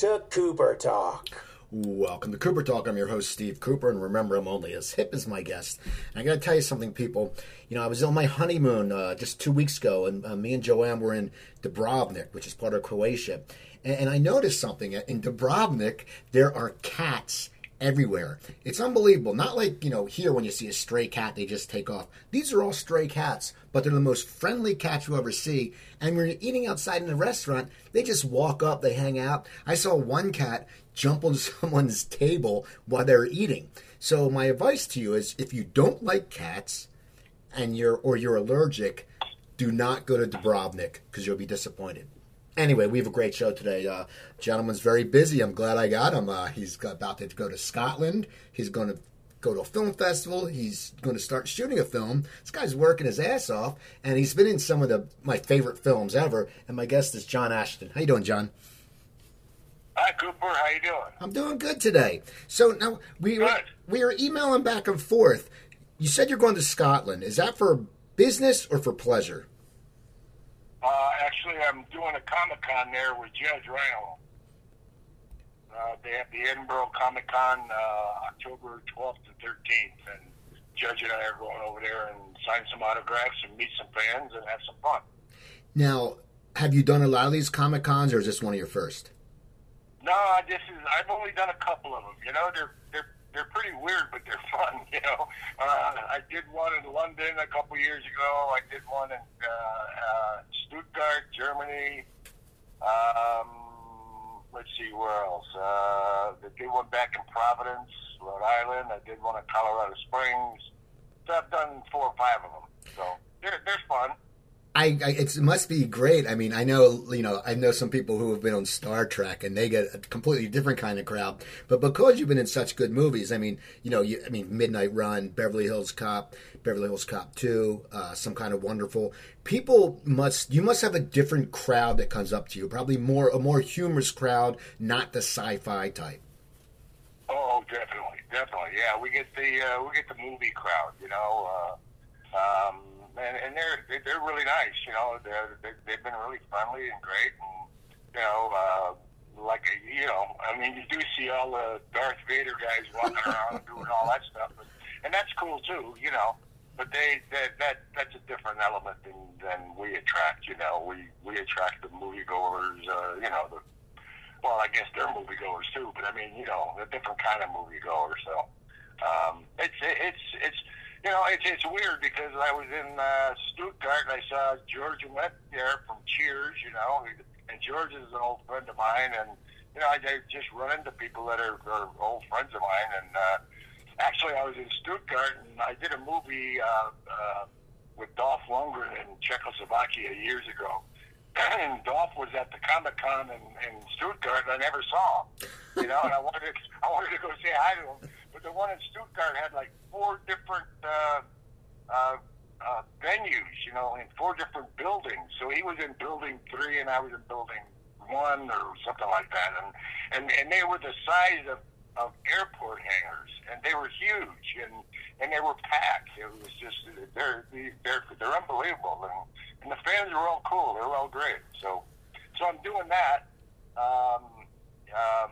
To Cooper Talk. Welcome to Cooper Talk. I'm your host, Steve Cooper, and remember, I'm only as hip as my guest. And I got to tell you something, people. You know, I was on my honeymoon uh, just two weeks ago, and uh, me and Joanne were in Dubrovnik, which is part of Croatia. And, and I noticed something. In Dubrovnik, there are cats everywhere. It's unbelievable. Not like, you know, here when you see a stray cat, they just take off. These are all stray cats, but they're the most friendly cats you ever see. And when you're eating outside in a restaurant, they just walk up, they hang out. I saw one cat jump on someone's table while they're eating. So my advice to you is if you don't like cats and you're or you're allergic, do not go to Dubrovnik because you'll be disappointed. Anyway, we have a great show today. Uh, gentleman's very busy. I'm glad I got him. Uh, he's about to go to Scotland. He's going to go to a film festival. He's going to start shooting a film. This guy's working his ass off, and he's been in some of the my favorite films ever. And my guest is John Ashton. How you doing, John? Hi, Cooper. How you doing? I'm doing good today. So now we Good. we are emailing back and forth. You said you're going to Scotland. Is that for business or for pleasure? Uh, actually, I'm doing a Comic Con there with Judge Reinhold. Uh, they have the Edinburgh Comic Con uh, October 12th and 13th, and Judge and I are going over there and sign some autographs and meet some fans and have some fun. Now, have you done a lot of these Comic Cons, or is this one of your first? No, this is. I've only done a couple of them. You know, they're they're they're pretty weird, but they're fun. You know, uh, I did one in London a couple years ago. I did one in uh, uh, Stuttgart, Germany. Um, let's see where else. Uh, I did one back in Providence, Rhode Island. I did one in Colorado Springs. So I've done four or five of them. So they're they're fun. I, I it must be great. I mean, I know you know I know some people who have been on Star Trek and they get a completely different kind of crowd. But because you've been in such good movies, I mean, you know, you, I mean, Midnight Run, Beverly Hills Cop, Beverly Hills Cop Two, uh, some kind of wonderful. People must you must have a different crowd that comes up to you. Probably more a more humorous crowd, not the sci-fi type. Oh, definitely, definitely. Yeah, we get the uh, we get the movie crowd. You know, uh, um, and, and they're they- they're really nice. You know, they're, they they've been really friendly and great, and you know, uh, like you know, I mean, you do see all the Darth Vader guys walking around doing all that stuff, and, and that's cool too. You know. But they, that that that's a different element than, than we attract. You know, we we attract the moviegoers. Uh, you know, the well, I guess they're moviegoers too, but I mean, you know, a different kind of moviegoer. So um, it's it's it's you know it's it's weird because I was in uh, Stuttgart and I saw George Wendt there from Cheers, you know, and George is an old friend of mine, and you know I, I just run into people that are, are old friends of mine, and uh, actually I was in Stuttgart and I did a movie uh, uh, with Dolph Lundgren in Czechoslovakia years ago and Dolph was at the Comic Con in, in Stuttgart, and I never saw him. You know, and I wanted I wanted to go say hi to him, but the one in Stuttgart had like four different uh, uh, uh, venues. You know, in four different buildings. So he was in building three, and I was in building one, or something like that. And and and they were the size of of airport hangars, and they were huge, and and they were packed. It was just they're they're they're unbelievable, and and the fans are all cool. They're all great. So so I'm doing that um, um,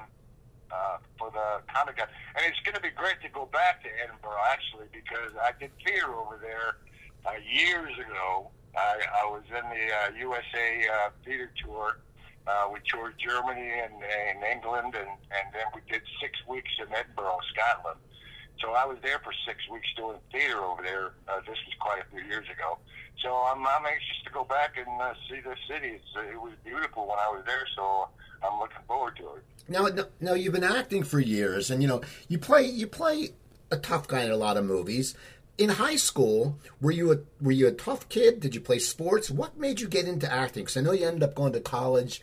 uh, for the Comic Con, and it's going to be great to go back to Edinburgh actually because I did theater over there uh, years ago. I, I was in the uh, USA uh, theater tour. Uh, we toured Germany and, and England, and, and then we did six weeks in Edinburgh, Scotland. So I was there for six weeks doing theater over there. Uh, this was quite a few years ago. So I'm, I'm anxious to go back and uh, see the city. It's, uh, it was beautiful when I was there, so I'm looking forward to it. Now, now you've been acting for years, and you know you play you play a tough guy in a lot of movies. In high school, were you a were you a tough kid? Did you play sports? What made you get into acting? Because I know you ended up going to college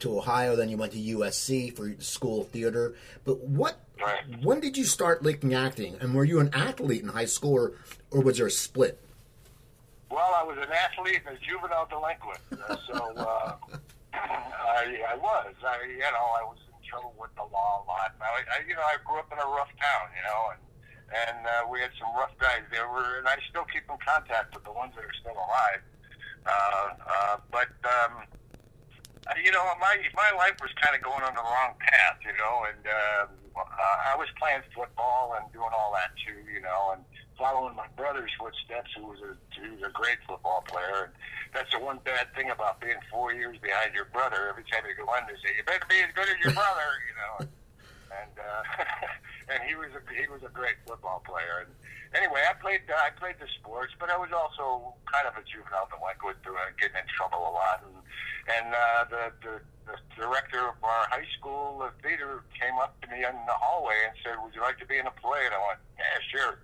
to Ohio, then you went to USC for school of theater. But what Right. when did you start liking acting? And were you an athlete in high school, or, or was there a split? Well, I was an athlete and a juvenile delinquent, uh, so uh, I, I was. I, you know, I was in trouble with the law a lot. I, I, you know, I grew up in a rough town, you know, and and uh, we had some rough guys. There were, and I still keep in contact with the ones that are still alive. Uh, uh, but um, you know, my my life was kind of going on the wrong path, you know, and uh, I was playing football and doing all that too, you know, and following my brother's footsteps, who was a who was a great football player. And that's the one bad thing about being four years behind your brother. Every time you go in, they say you better be as good as your brother, you know. And uh, and he was a he was a great football player. And anyway, I played I played the sports, but I was also kind of a juvenile delinquent, doing getting in trouble a lot. And and uh, the, the the director of our high school uh, theater came up to me in the hallway and said, "Would you like to be in a play?" And I went, "Yeah, sure."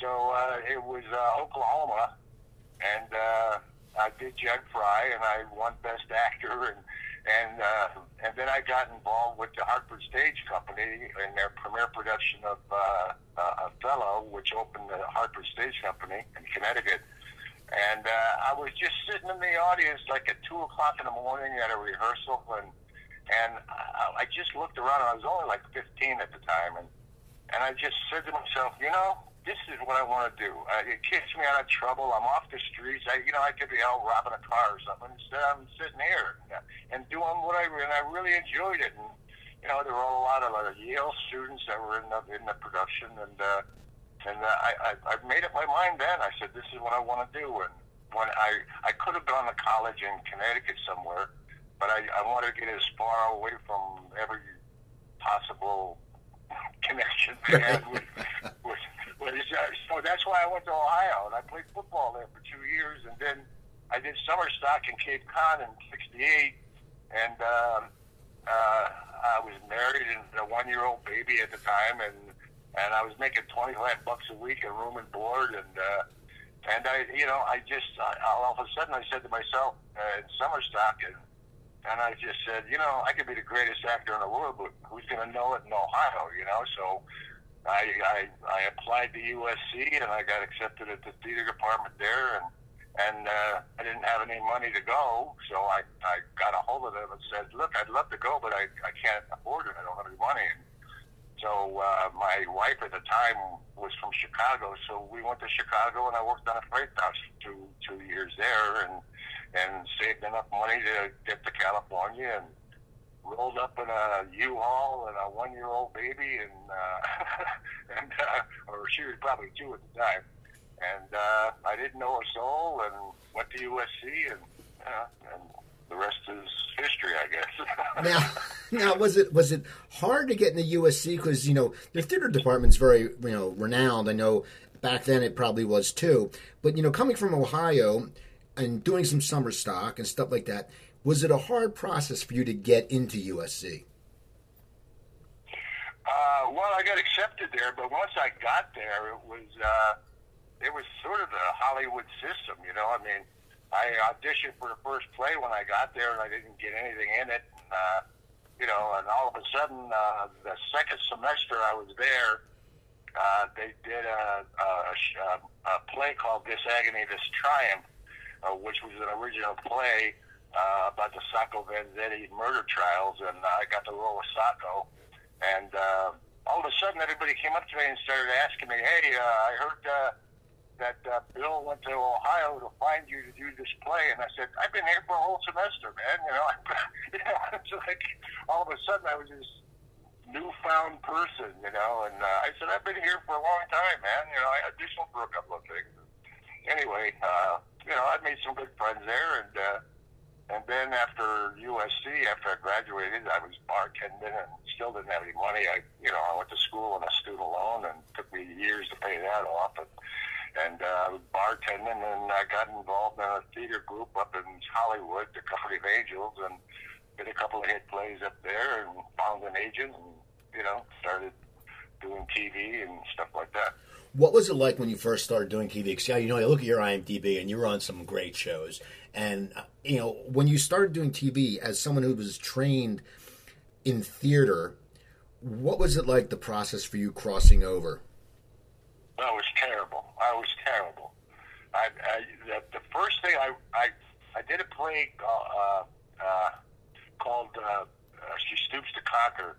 So uh, it was uh, Oklahoma, and uh, I did Jud Fry, and I won Best Actor, and and uh, and then I got involved with the Hartford Stage Company in their premiere production of uh, uh, Othello, which opened the Hartford Stage Company in Connecticut. And uh, I was just sitting in the audience like at two o'clock in the morning at a rehearsal, and and I, I just looked around. I was only like 15 at the time, and and I just said to myself, you know, this is what I want to do. Uh, it keeps me out of trouble. I'm off the streets. I, you know, I could be out robbing a car or something. Instead, I'm sitting here and, and doing what I and I really enjoyed it. And you know, there were a lot of uh, Yale students that were in the in the production, and uh, and uh, I, I I made up my mind then. I said, this is what I want to do. And when I I could have gone to college in Connecticut somewhere, but I I wanted to get as far away from every possible connection I had with but it's, uh, so that's why I went to Ohio and I played football there for two years, and then I did summer stock in Cape Cod in '68, and um, uh, I was married and a one-year-old baby at the time, and and I was making 25 bucks a week in room and board, and uh, and I, you know, I just I, all of a sudden I said to myself uh, in summer stock, and and I just said, you know, I could be the greatest actor in the world, but who's going to know it in Ohio, you know? So I, I I applied to USC and I got accepted at the theater department there and and uh, I didn't have any money to go, so I I got a hold of them and said, look, I'd love to go, but I I can't afford it. I don't have any money. And so uh, my wife at the time was from Chicago, so we went to Chicago and I worked on a freight house for two two years there and and saved enough money to get to California and rolled up in a U-Haul and a one-year-old baby, and uh, and uh, or she was probably two at the time, and uh, I didn't know a soul, and went to USC, and uh, and the rest is history, I guess. now, now was it was it hard to get into USC because you know the theater department's very you know renowned. I know back then it probably was too, but you know coming from Ohio and doing some summer stock and stuff like that was it a hard process for you to get into USC? Uh, well, I got accepted there, but once I got there, it was uh, it was sort of the Hollywood system, you know. I mean, I auditioned for the first play when I got there, and I didn't get anything in it. And, uh, you know, and all of a sudden, uh, the second semester I was there, uh, they did a, a, a, play called This Agony, This Triumph, uh, which was an original play uh, about the Sacco Vanzetti murder trials, and uh, I got the role of Sacco. And uh, all of a sudden, everybody came up to me and started asking me, "Hey, uh, I heard uh, that uh, Bill went to Ohio to find you to do this play," and I said, "I've been here for a whole semester, man. You know, it's like all of a sudden I was this newfound person, you know." And uh, I said, "I've been here for a long time, man. You know, I auditioned for a couple of things." Anyway, uh, you know, I made some good friends there, and uh, and then after USC, after I graduated, I was bartending and still didn't have any money. I, you know, I went to school on a student loan and it took me years to pay that off. And, and uh, I was bartending and I got involved in a theater group up in Hollywood, the Company of Angels, and did a couple of hit plays up there and found an agent and, you know, started doing TV and stuff like that. What was it like when you first started doing TV? Because you know, I look at your IMDb, and you were on some great shows. And uh, you know, when you started doing TV, as someone who was trained in theater, what was it like the process for you crossing over? That was terrible. I was terrible. I, I the, first thing I I, I did a play uh, uh, called uh, uh, "She Stoops to Conquer,"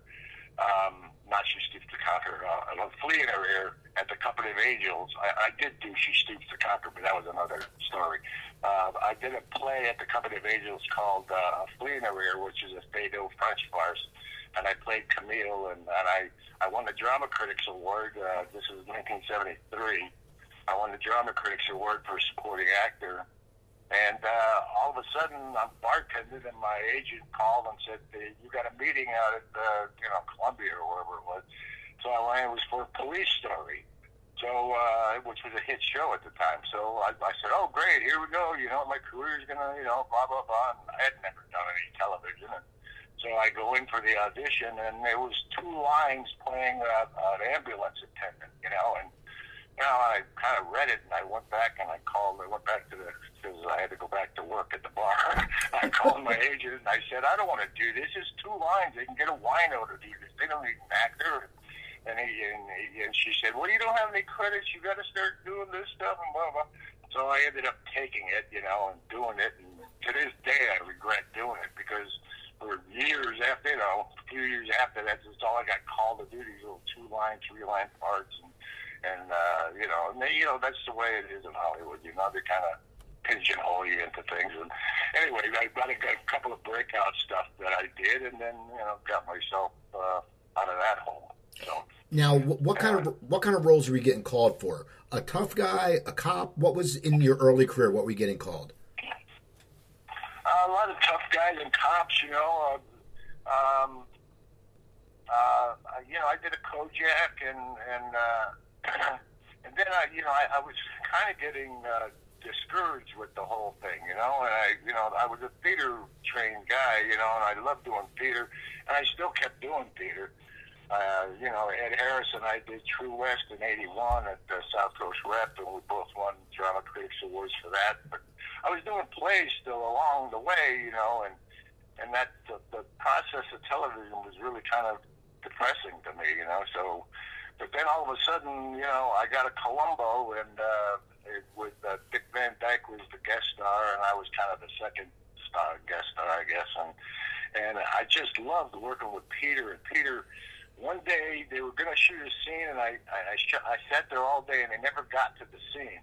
Um, not She Stoops to Conquer. Uh, a Flea in Her Ear at the Company of Angels. I, I did do She Stoops to Conquer, but that was another story. Uh, I did a play at the Company of Angels called uh, Flea in Her Ear, which is a Feydeau French farce. And I played Camille, and, and I, I won the Drama Critics Award. Uh, this is 1973. I won the Drama Critics Award for supporting actor. And uh, all of a sudden, I'm bartending, and my agent called and said, "You got a meeting out at uh, you know Columbia or wherever it was." So I was for police story, so uh, which was a hit show at the time. So I, I said, "Oh, great, here we go. You know, my career's gonna, you know, blah blah blah." And I had never done any television, and so I go in for the audition, and there was two lines playing uh, an ambulance attendant, you know, and you know, I kind of read it and I went back and I called, I went back to the, I had to go back to work at the bar. I called my agent and I said, I don't want to do this. It's two lines. They can get a wino to do this. They don't need an actor. And, he, and she said, well, you don't have any credits. You got to start doing this stuff and blah, blah. So I ended up taking it, you know, and doing it. And to this day, I regret doing it because for years after, you know, a few years after that, that's all I got called to do these little two line, three line parts. And, and uh, you know, and they, you know that's the way it is in Hollywood. You know, they kind of pigeonhole you into things. And anyway, I got a, got a couple of breakout stuff that I did, and then you know, got myself uh, out of that hole. So now, what kind of what kind of roles were you getting called for? A tough guy, a cop? What was in your early career? What were you getting called? Uh, a lot of tough guys and cops, you know. Uh, um, uh, you know, I did a Kojak and and. Uh, and then I, you know, I, I was kind of getting uh, discouraged with the whole thing, you know. And I, you know, I was a theater trained guy, you know, and I loved doing theater, and I still kept doing theater. Uh, you know, Ed Harris and I did True West in '81 at the South Coast Rep, and we both won Drama Critics Awards for that. But I was doing plays still along the way, you know, and and that the, the process of television was really kind of depressing to me, you know. So but then all of a sudden, you know, I got a Columbo, and uh, it, with uh, Dick Van Dyke was the guest star, and I was kind of the second star guest star, I guess. And and I just loved working with Peter. And Peter, one day they were going to shoot a scene, and I I, I, sh- I sat there all day, and they never got to the scene.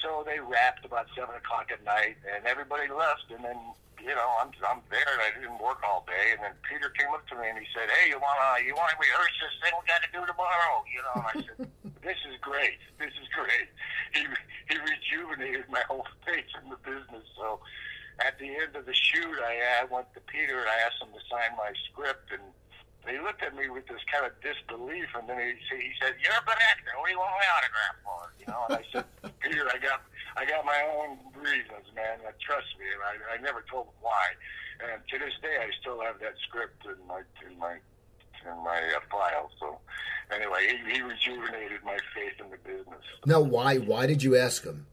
So they wrapped about seven o'clock at night, and everybody left, and then you know, I'm I'm there and I didn't work all day. And then Peter came up to me and he said, "Hey, you wanna you wanna rehearse this thing we got to do tomorrow?" You know, and I said, "This is great. This is great." He he rejuvenated my whole faith in the business. So at the end of the shoot, I, I went to Peter and I asked him to sign my script and. He looked at me with this kind of disbelief, and then he, he said, "You're a good actor. What do you want my autograph for?" You know, and I said, "Peter, I got I got my own reasons, man. Uh, trust me, and I, I never told him why. And to this day, I still have that script in my in my in my uh, file. So anyway, he, he rejuvenated my faith in the business. Now, why why did you ask him?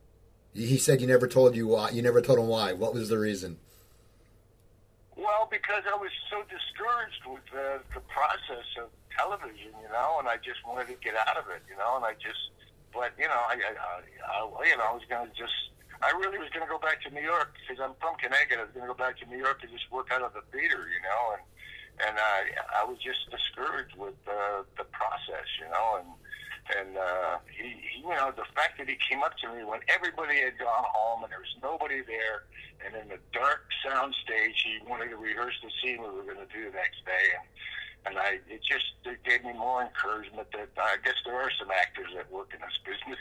He said you never told you why. You never told him why. What was the reason? Well, because I was so discouraged with the, the process of television, you know, and I just wanted to get out of it, you know, and I just but you know, I, I, I, you know, I was to just, I really was to go back to New York because I'm from Connecticut. I was to go back to New York to just work out of the theater, you know, and and I, I was just discouraged with uh, the process, you know, and and uh, he, you know, the fact that he came up to me when everybody had gone home and there was nobody there, and in the dark sound stage, he wanted to rehearse the scene we were going to do the next day, and and I it just it gave me more encouragement that I guess there are some actors that work in this business.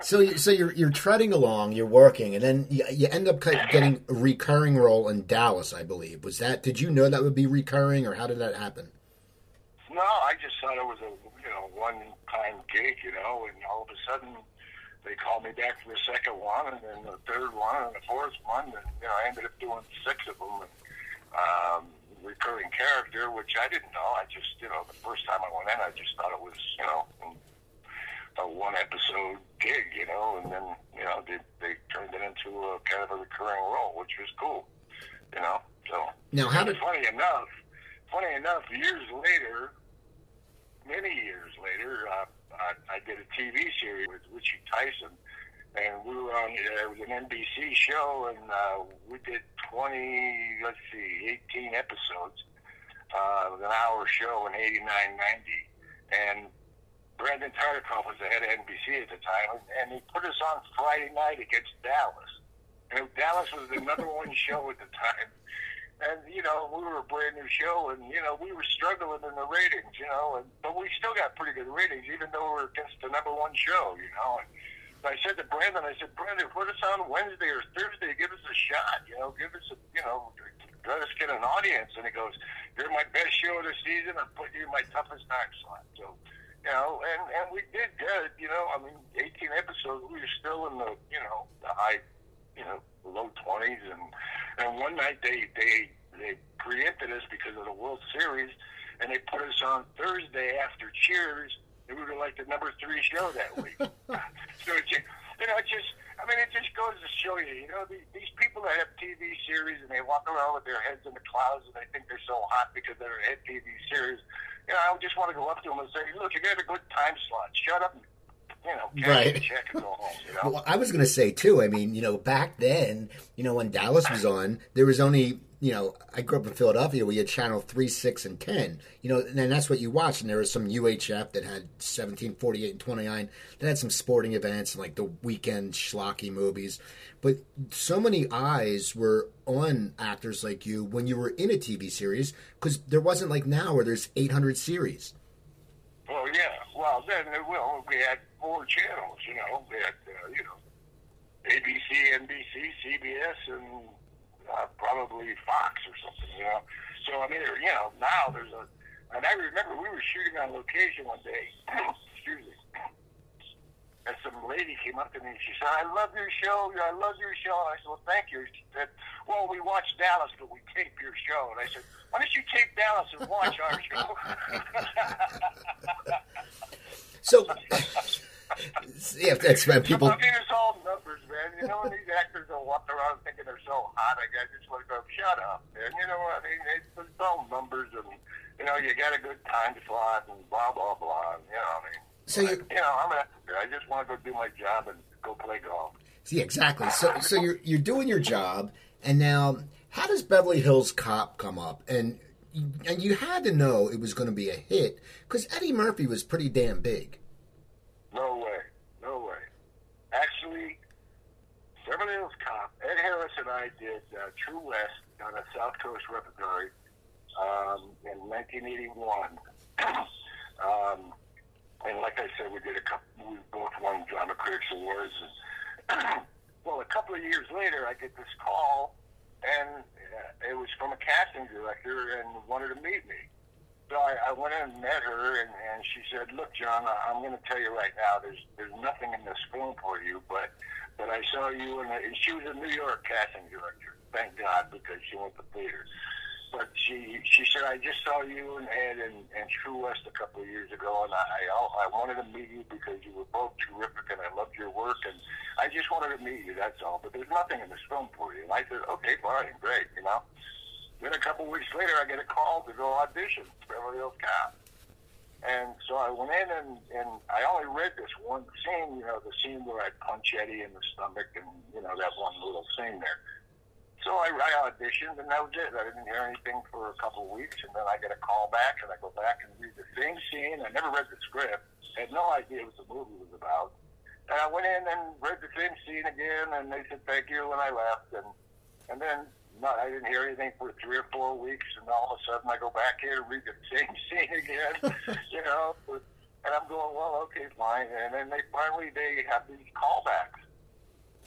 so, so you're you're treading along, you're working, and then you, you end up getting a recurring role in Dallas, I believe. Was that? Did you know that would be recurring, or how did that happen? No, I just thought it was a you know one time gig, you know, and all of a sudden they called me back for the second one, and then the third one, and the fourth one, and you know I ended up doing six of them. And, um, recurring character, which I didn't know. I just, you know, the first time I went in, I just thought it was, you know, a one episode gig, you know, and then, you know, they, they turned it into a kind of a recurring role, which was cool, you know. So now, how did funny enough, funny enough, years later, many years later, uh, I, I did a TV series with Richie Tyson, and we were on. Uh, it was an NBC show, and uh, we did 20, let's see, 18 episodes, uh, an hour show in 89, 90. And Brandon Tartikoff was the head of NBC at the time, and he put us on Friday night against Dallas. And Dallas was the number one show at the time. And, you know, we were a brand new show, and, you know, we were struggling in the ratings, you know, and, but we still got pretty good ratings, even though we were against the number one show, you know. And I said to Brandon, I said, Brandon, put us on Wednesday or Thursday, give us a shot, you know, give us a, you know, let us get an audience. And he goes, You're my best show of the season. I'm putting you in my toughest time slot. So, you know, and, and we did good, you know, I mean, 18 episodes, we were still in the, you know, the high, you know, low 20s. And, and one night they, they, they preempted us because of the World Series, and they put us on Thursday after Cheers, and we were like the number three show that week. so it just, you know, it just, I mean, it just goes to show you, you know, these, these people that have TV series and they walk around with their heads in the clouds and they think they're so hot because they're a TV series. You know, I just want to go up to them and say, look, you got a good time slot. Shut up and you know, right. check and go home. You know? Well, I was going to say too. I mean, you know, back then, you know, when Dallas was on, there was only, you know, I grew up in Philadelphia. where you had channel three, six, and ten. You know, and that's what you watched. And there was some UHF that had 17, 48, and twenty nine. That had some sporting events and like the weekend schlocky movies. But so many eyes were on actors like you when you were in a TV series because there wasn't like now where there's eight hundred series. Well, yeah. Well, then, well, we had four channels, you know. We had, uh, you know, ABC, NBC, CBS, and uh, probably Fox or something, you know. So, I mean, you know, now there's a, and I remember we were shooting on location one day, and some lady came up to me and she said, I love your show, I love your show. And I said, well, thank you. She said, well, we watch Dallas, but we tape your show. And I said, why don't you tape Dallas and watch our show? So, yeah, that's when people. I mean, it's all numbers, man. You know, when these actors don't walk around thinking they're so hot, I guess just want to go, shut up, man. You know what I mean? It's, it's all numbers, and you know, you got a good time slot, and blah blah blah. And, you know, what I mean, So you, you know, I'm an actor. I just want to go do my job and go play golf. See, exactly. So, so you're you're doing your job, and now how does Beverly Hills Cop come up? And and you had to know it was going to be a hit because Eddie Murphy was pretty damn big. No way, no way. Actually, Beverly Hills Cop, Ed Harris and I did uh, True West on a South Coast repertory um, in 1981. um, and like I said, we did a couple. We both won Drama Critics Awards. And well, a couple of years later, I get this call, and uh, it was from a casting director and wanted to meet me. So I, I went in and met her, and, and she said, "Look, John, I'm going to tell you right now. There's there's nothing in this film for you, but but I saw you, in a, and she was a New York casting director. Thank God, because she went to theater. But she she said, I just saw you and Ed and, and True West a couple of years ago, and I I wanted to meet you because you were both terrific, and I loved your work, and I just wanted to meet you. That's all. But there's nothing in this film for you. And I said, okay, fine, great, you know. Then a couple of weeks later, I get a call to go audition for Beverly Hills Cop. And so I went in and, and I only read this one scene, you know, the scene where I punch Eddie in the stomach and, you know, that one little scene there. So I, I auditioned and that was it. I didn't hear anything for a couple of weeks and then I get a call back and I go back and read the same scene. I never read the script. had no idea what the movie was about. And I went in and read the same scene again and they said thank you and I left and and then no, I didn't hear anything for three or four weeks, and all of a sudden I go back here and read the same scene again, you know. And I'm going, well, okay, fine. And then they finally they have these callbacks,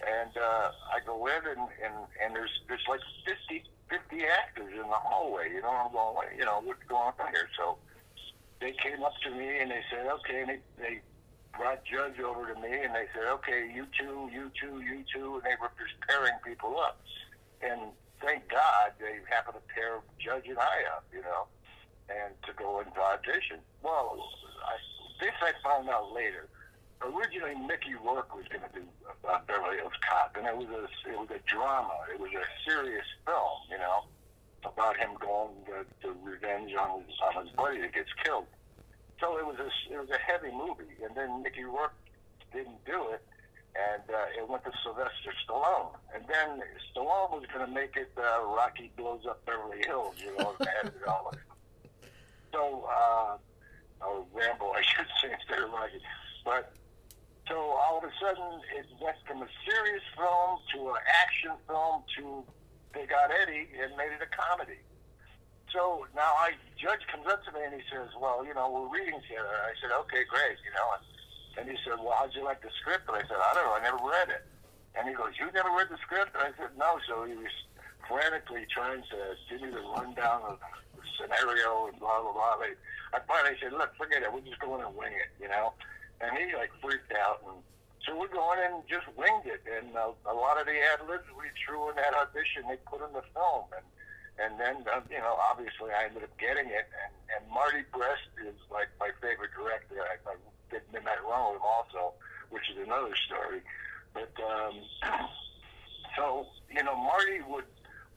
and uh, I go in and, and and there's there's like 50, 50 actors in the hallway, you know. I'm going, well, you know, what's going on here? So they came up to me and they said, okay, and they, they brought Judge over to me and they said, okay, you two, you two, you two, and they were just pairing people up. And thank God they happened to pair Judge and I up, you know, and to go into audition. Well, I, this I found out later. Originally, Mickey Rourke was going to do uh, Beverly Hills Cop, and it was a it was a drama. It was a serious film, you know, about him going to, to revenge on his on his buddy that gets killed. So it was a it was a heavy movie, and then Mickey Rourke didn't do it, and uh, it went to Sylvester Stallone. And then Stallone was going to make it uh, Rocky blows up Beverly Hills, you know, and had it all. So, uh, or Rambo, I should say, instead of Rocky. But all of a sudden, it went from a serious film to an action film to they got Eddie and made it a comedy. So now I judge comes up to me and he says, "Well, you know, we're reading together." I said, "Okay, great," you know. And, and he said, "Well, how'd you like the script?" And I said, "I don't know. I never read it." And he goes, "You never read the script?" And I said, "No." So he was frantically trying to give me the rundown of the scenario and blah blah blah. I, finally said, "Look, forget it. We're just going to wing it," you know. And he like freaked out and. So we're going and just winged it, and uh, a lot of the ad libs we threw in that audition, they put in the film, and and then uh, you know obviously I ended up getting it, and and Marty Brest is like my favorite director. I, I did Midnight Run with him also, which is another story. But um, so you know Marty would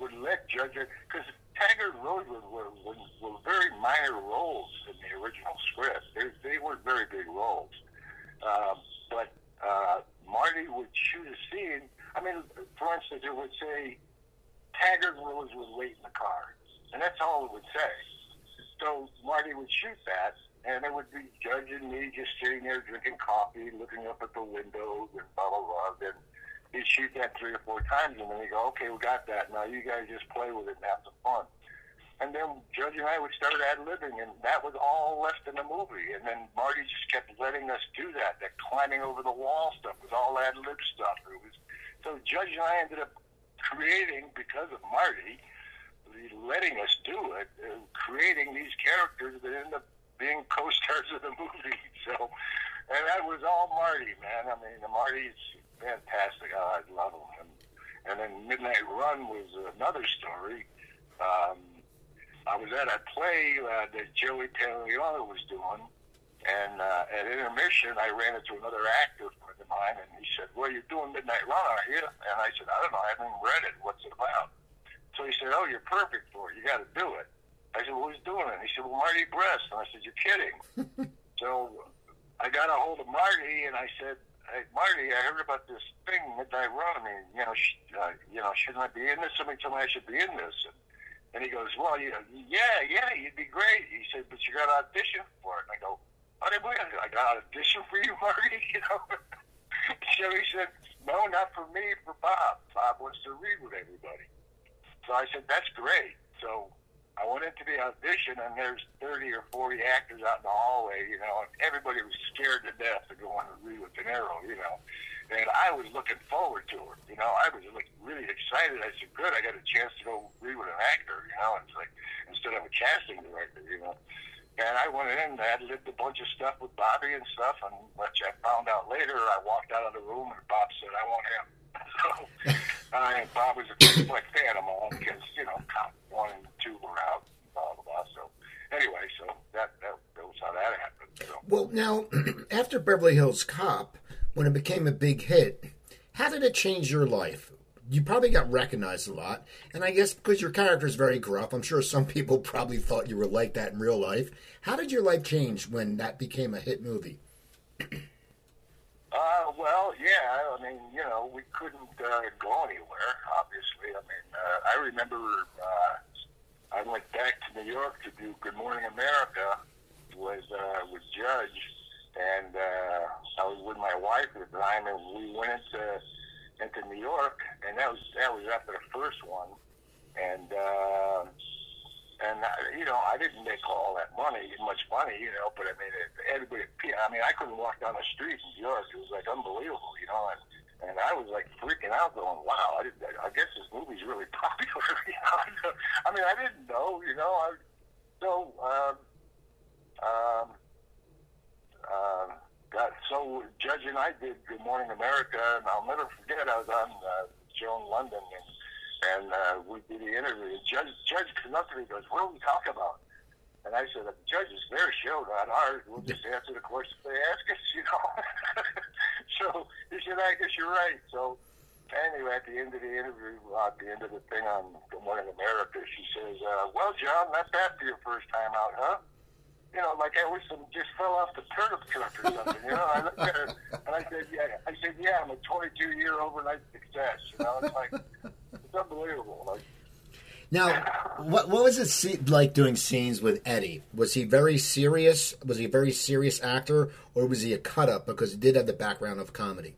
would let Judge because Taggart and Rosewood were, were were very minor roles in the original script. They they were very big roles, uh, but uh, Marty would shoot a scene. I mean, for instance, it would say Taggart Rosewood wait in the car, and that's all it would say. So Marty would shoot that, and it would be Judge and me just sitting there drinking coffee, looking up at the windows, and blah blah blah. Then he'd shoot that three or four times, and then he'd go, "Okay, we got that. Now you guys just play with it and have some fun." And then Judge and I would start ad libbing, and that was all left in the movie. And then Marty just kept letting us do that. That climbing over the wall stuff was all ad lib stuff. It was so Judge and I ended up creating because of Marty, letting us do it, uh, creating these characters that end up being co-stars of the movie. So, and that was all Marty, man. I mean, Marty's fantastic. Oh, I love him. And, and then Midnight Run was another story. Um, I was at a play uh, that Joey Pantoliano was doing, and uh, at intermission, I ran into another actor friend of mine, and he said, "Well, you're doing Midnight Run, aren't you?" And I said, "I don't know. I haven't even read it. What's it about?" So he said, "Oh, you're perfect for it. You got to do it." I said, "Well, who's doing it?" He said, "Well, Marty Brest." And I said, "You're kidding." so I got a hold of Marty, and I said, "Hey, Marty, I heard about this thing, Midnight Run. I mean, you know, sh- uh, you know, shouldn't I be in this? Somebody told me I should be in this." And, and he goes, well, you yeah, yeah, you'd be great. He said, but you got audition for it. And I go, oh, I got audition for you, Marty, you know. so he said, no, not for me, for Bob. Bob wants to read with everybody. So I said, that's great. So I went into the audition, and there's 30 or 40 actors out in the hallway, you know, and everybody was scared to death to go on and read with De Niro, you know. And I was looking forward to it. You know, I was like really excited. I said, "Good, I got a chance to go read with an actor." You know, it's like instead of a casting director, you know. And I went in and I lived a bunch of stuff with Bobby and stuff, and which I found out later. I walked out of the room and Bob said, "I want him." So, uh, and Bob was a like fan of mine because you know, cop one and two were out, blah blah blah. So anyway, so that that, that was how that happened. So. Well, now after Beverly Hills Cop when it became a big hit, how did it change your life? You probably got recognized a lot, and I guess because your character is very gruff, I'm sure some people probably thought you were like that in real life. How did your life change when that became a hit movie? Uh, well, yeah. I mean, you know, we couldn't uh, go anywhere. Obviously, I mean, uh, I remember uh, I went back to New York to do Good Morning America with uh, with Judge, and uh, I was with my wife at the time, and we went into into New York, and that was that was after the first one, and uh, and uh, you know I didn't make all that money, much money, you know, but I mean it, everybody, I mean I couldn't walk down the street in New York, it was like unbelievable, you know, and and I was like freaking out, going, "Wow, I, didn't, I guess this movie's really popular." you know? I mean, I didn't know, you know. I, so, um, um, um, God, so Judge and I did Good Morning America, and I'll never forget. I was on uh, Joan Lunden, and, and uh, we did the interview. And Judge Judge to goes, "What do we talk about?" And I said, "The judge is their show, not ours. We'll just answer the questions they ask us, you know." so he said, "I guess you're right." So anyway, at the end of the interview, uh, at the end of the thing on Good Morning America, she says, uh, "Well, John, not bad for your first time out, huh?" You know, like I was some just fell off the turnip truck or something. You know, I looked at her and I said, yeah, I said, yeah, I'm a 22 year overnight success. You know, it's like it's unbelievable. Like. Now, what what was it like doing scenes with Eddie? Was he very serious? Was he a very serious actor, or was he a cut up because he did have the background of comedy?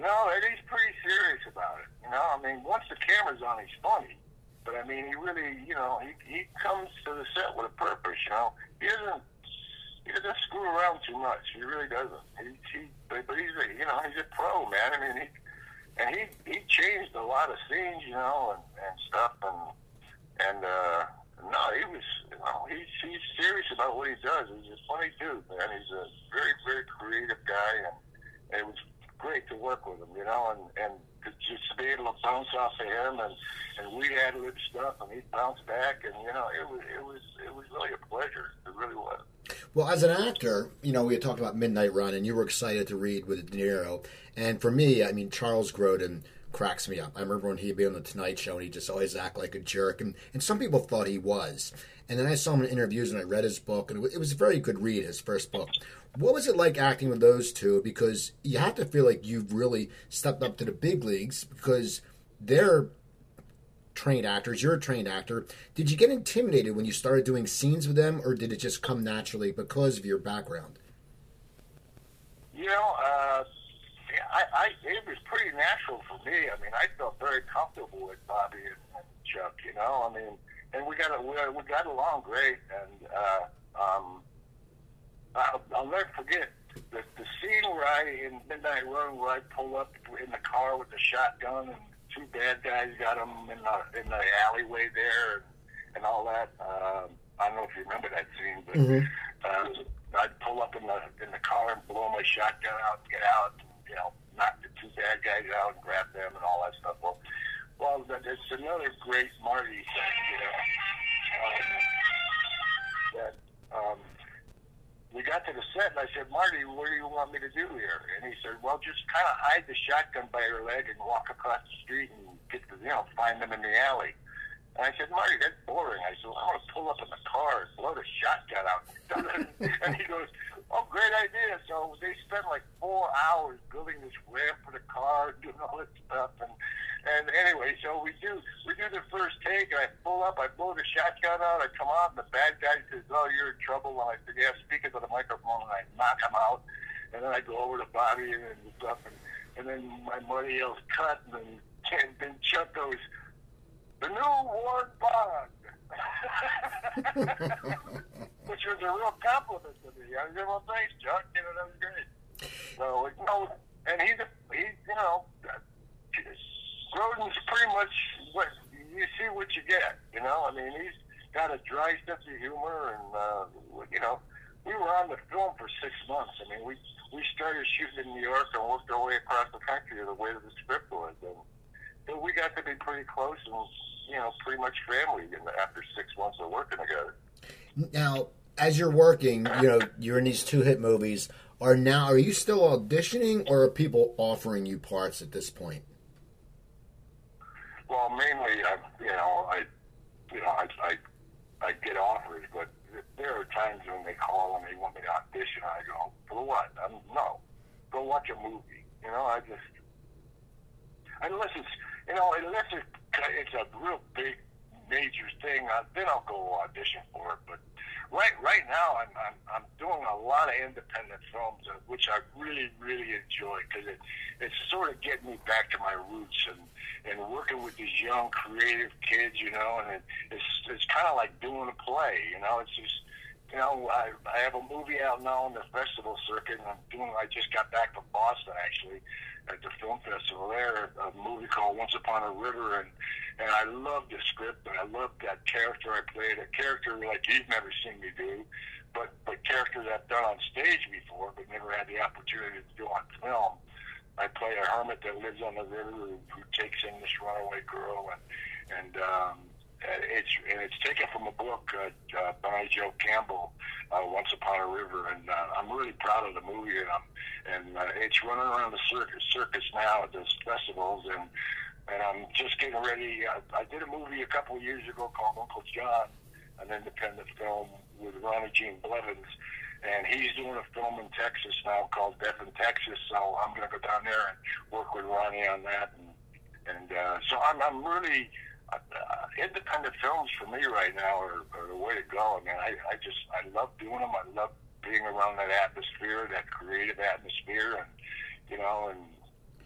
No, Eddie's pretty serious about it. You know, I mean, once the camera's on, he's funny. But I mean, he really, you know, he he comes to the set with a purpose. You know, he doesn't he doesn't screw around too much. He really doesn't. He, he but, but he's a you know he's a pro man. I mean, he and he he changed a lot of scenes, you know, and and stuff, and and uh, no, he was you know he's he's serious about what he does. He's a funny dude, man. He's a very very creative guy, and, and it was great to work with him, you know, and and to just be able to bounce off of him and and we had lib stuff and he'd bounce back and you know it was it was it was really a pleasure. It really was. Well as an actor you know we had talked about midnight run and you were excited to read with de niro. And for me i mean charles grodin cracks me up. I remember when he'd be on the tonight show and he just always act like a jerk and, and some people thought he was. And then i saw him in interviews and i read his book and it was, it was a very good read his first book what was it like acting with those two? Because you have to feel like you've really stepped up to the big leagues because they're trained actors. You're a trained actor. Did you get intimidated when you started doing scenes with them, or did it just come naturally because of your background? You know, uh, I, I it was pretty natural for me. I mean, I felt very comfortable with Bobby and, Chuck. You know, I mean, and we got we, we got along great, and uh, um, I'll, I'll never forget the, the scene where I, in Midnight Run, where I pull up in the car with the shotgun and two bad guys got him in the, in the alleyway there and, and all that. Um, I don't know if you remember that scene, but mm-hmm. uh, I'd pull up in the in the car and blow my shotgun out and get out, and, you know, knock the two bad guys out and grab them and all that stuff. Well, well, it's another great Marty thing, you know. Um, that um, we got to the set, and I said, Marty, what do you want me to do here? And he said, well, just kind of hide the shotgun by your leg and walk across the street and get the, you know, find them in the alley. And I said, Marty, that's boring. I said, well, I want to pull up in the car and blow the shotgun out. and he goes, oh, great idea. So they spent like four hours building this ramp for the car, doing all this stuff. And and anyway, so we do we do the first take, and I pull up, I blow the shotgun out, I come out, and the bad guy says, "Oh, you're in trouble." And I said, "Yeah, speak into the microphone," and I knock him out, and then I go over to Bobby and, stuff, and, and then my buddy yells, "Cut!" and then, and then Chuck goes, "The new Ward Bond," which was a real compliment to me. I said, "Well, thanks, Chuck. You know, that was great." So, you know, and he's he's you know Grodin's pretty much what you see what you get. You know, I mean, he's got a dry sense of humor, and uh, you know, we were on the film for six months. I mean, we we started shooting in New York and worked our way across the country the way that the script was, and so we got to be pretty close and you know, pretty much family after six months of working together. Now, as you're working, you know, you're in these two hit movies. Are now are you still auditioning, or are people offering you parts at this point? Well, mainly, I, you know, I, you know, I, I, I get offers, but there are times when they call and they want me to audition. I go, for what? I'm, no, go watch a movie. You know, I just, unless it's, you know, unless it's, it's a real big, major thing, uh, then I'll go audition for it. But right right now I'm, I'm I'm doing a lot of independent films, uh, which I really really enjoy because it it's sort of getting me back to my roots and and working with these young creative kids, you know, and it, it's it's kind of like doing a play, you know. It's just you know I I have a movie out now on the festival circuit, and I'm doing. I just got back from Boston actually at the film festival there, a movie called Once Upon a River, and and I loved the script, and I loved that character I played, a character like you've never seen me do, but but characters I've done on stage before, but never had the opportunity to do on film. I play a hermit that lives on the river who, who takes in this runaway girl, and and um, it's and it's taken from a book uh, uh, by Joe Campbell, uh, Once Upon a River, and uh, I'm really proud of the movie, and I'm, and uh, it's running around the circus circus now at the festivals, and and I'm just getting ready. I, I did a movie a couple of years ago called Uncle John, an independent film with Ronnie Gene Blevins, and he's doing a film in Texas now called Death in Texas. So I'm going to go down there and work with Ronnie on that, and and uh, so I'm I'm really. Uh, independent films for me right now are, are the way to go. I mean, I, I just I love doing them. I love being around that atmosphere, that creative atmosphere, and you know, and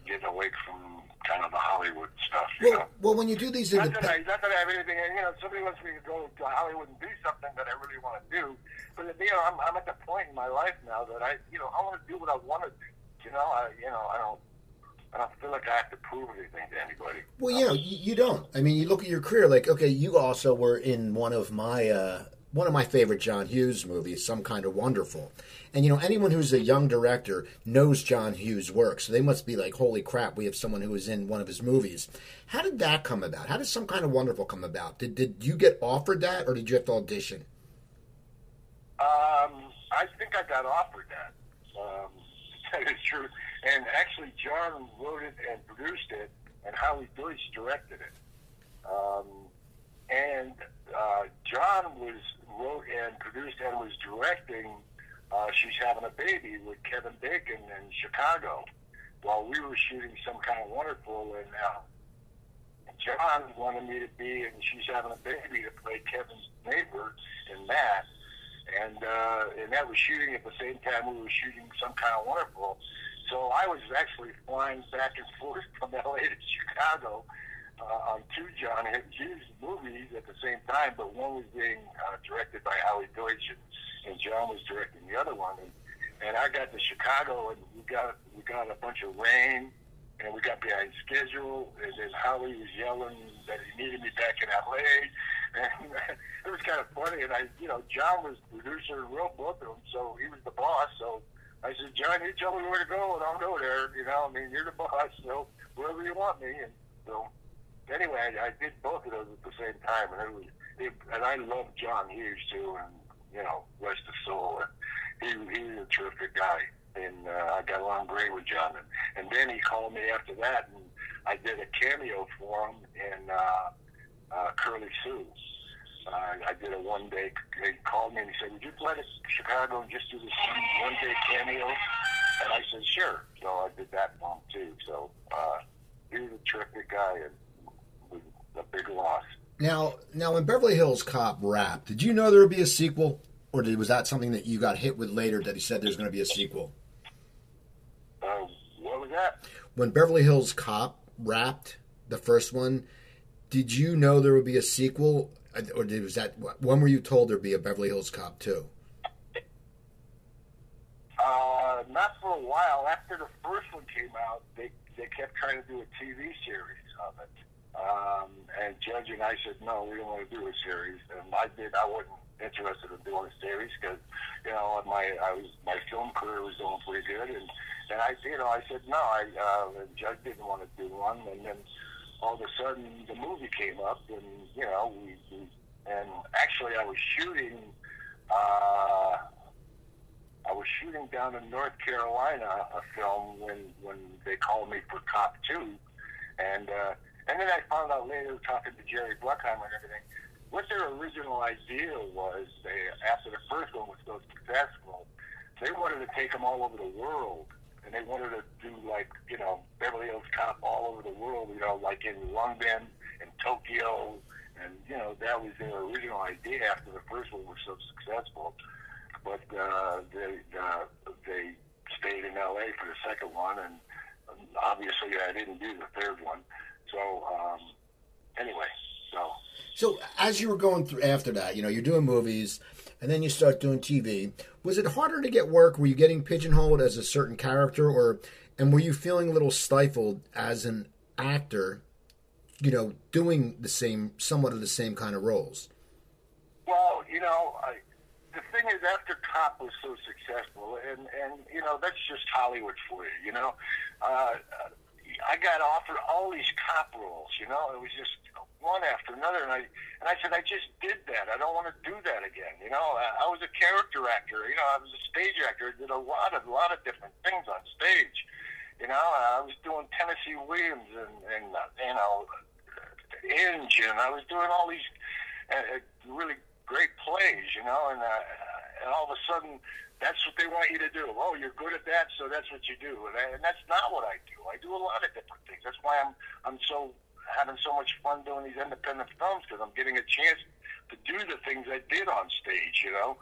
getting away from kind of the Hollywood stuff. You well, know? well, when you do these, not, that I, not that I have anything. You know, somebody wants me to go to Hollywood and do something that I really want to do, but you know, I'm, I'm at the point in my life now that I, you know, I want to do what I want to do. You know, I, you know, I don't. I don't feel like I have to prove anything to anybody. Well, you know, you, you don't. I mean, you look at your career. Like, okay, you also were in one of my uh, one of my favorite John Hughes movies, Some Kind of Wonderful. And you know, anyone who's a young director knows John Hughes' work, so they must be like, "Holy crap, we have someone who is in one of his movies." How did that come about? How did Some Kind of Wonderful come about? Did did you get offered that, or did you have to audition? Um, I think I got offered that. Um, that is true. And actually, John wrote it and produced it, and Howie Deutch directed it. Um, and uh, John was wrote and produced and was directing uh, She's Having a Baby with Kevin Bacon in Chicago while we were shooting Some Kind of Wonderful. And uh, John wanted me to be in She's Having a Baby to play Kevin's neighbor in that. And, uh, and that was shooting at the same time we were shooting Some Kind of Wonderful. So I was actually flying back and forth from LA to Chicago uh, on two John Hughes movies at the same time, but one was being uh, directed by Howie Deutch, and, and John was directing the other one. And, and I got to Chicago, and we got we got a bunch of rain, and we got behind schedule, and then Howie was yelling that he needed me back in LA, and it was kind of funny. And I, you know, John was producer and wrote both of them, so he was the boss. So I said, John, you tell me where to go, and I'll go there. You know, I mean, you're the boss, so wherever you want me. And so anyway, I, I did both of those at the same time, and it was, it, and I love John Hughes too, and you know, rest his soul. And he he's a terrific guy, and uh, I got along great with John. And, and then he called me after that, and I did a cameo for him in uh, uh, Curly Sue. Uh, I did a one day. He called me and he said, "Would you fly to Chicago and just do this one day cameo?" And I said, "Sure." So I did that him too. So uh, he was a terrific guy, and a big loss. Now, now, when Beverly Hills Cop wrapped, did you know there would be a sequel, or did, was that something that you got hit with later that he said there's going to be a sequel? Uh, what was that? When Beverly Hills Cop wrapped the first one, did you know there would be a sequel, or was that when were you told there'd be a Beverly Hills Cop two? Uh, not for a while. After the first one came out, they they kept trying to do a TV series of it. Um, and Judge and I said, no, we don't want to do a series. And I did. I wasn't interested in doing a series because, you know, my I was my film career was doing pretty good, and and I, you know, I said no. I uh, and Judge didn't want to do one, and then all of a sudden the movie came up, and you know, we, we and actually I was shooting. Uh, I was shooting down in North Carolina a film when when they called me for Cop Two, and. uh and then I found out later, talking to Jerry Bruckheimer and everything, what their original idea was, they, after the first one was so successful, they wanted to take them all over the world. And they wanted to do, like, you know, Beverly Hills Cop all over the world, you know, like in London and Tokyo. And, you know, that was their original idea after the first one was so successful. But uh, they, uh, they stayed in L.A. for the second one, and obviously I didn't do the third one. So um, anyway, so. So as you were going through after that, you know, you're doing movies, and then you start doing TV. Was it harder to get work? Were you getting pigeonholed as a certain character, or and were you feeling a little stifled as an actor? You know, doing the same, somewhat of the same kind of roles. Well, you know, I, the thing is, after Cop was so successful, and and you know, that's just Hollywood for you. You know, uh, I got offered all these cop roles. You know, it was just one after another, and I and I said I just did that. I don't want to do that again. You know, I, I was a character actor. You know, I was a stage actor. I did a lot of a lot of different things on stage. You know, I was doing Tennessee Williams and and uh, you know, Inge, and I was doing all these uh, uh really great plays, you know, and uh, and all of a sudden that's what they want you to do. Oh, you're good at that, so that's what you do, and, that's not what I do. I do a lot of different things. That's why I'm I'm so having so much fun doing these independent films because I'm getting a chance to do the things I did on stage, you know.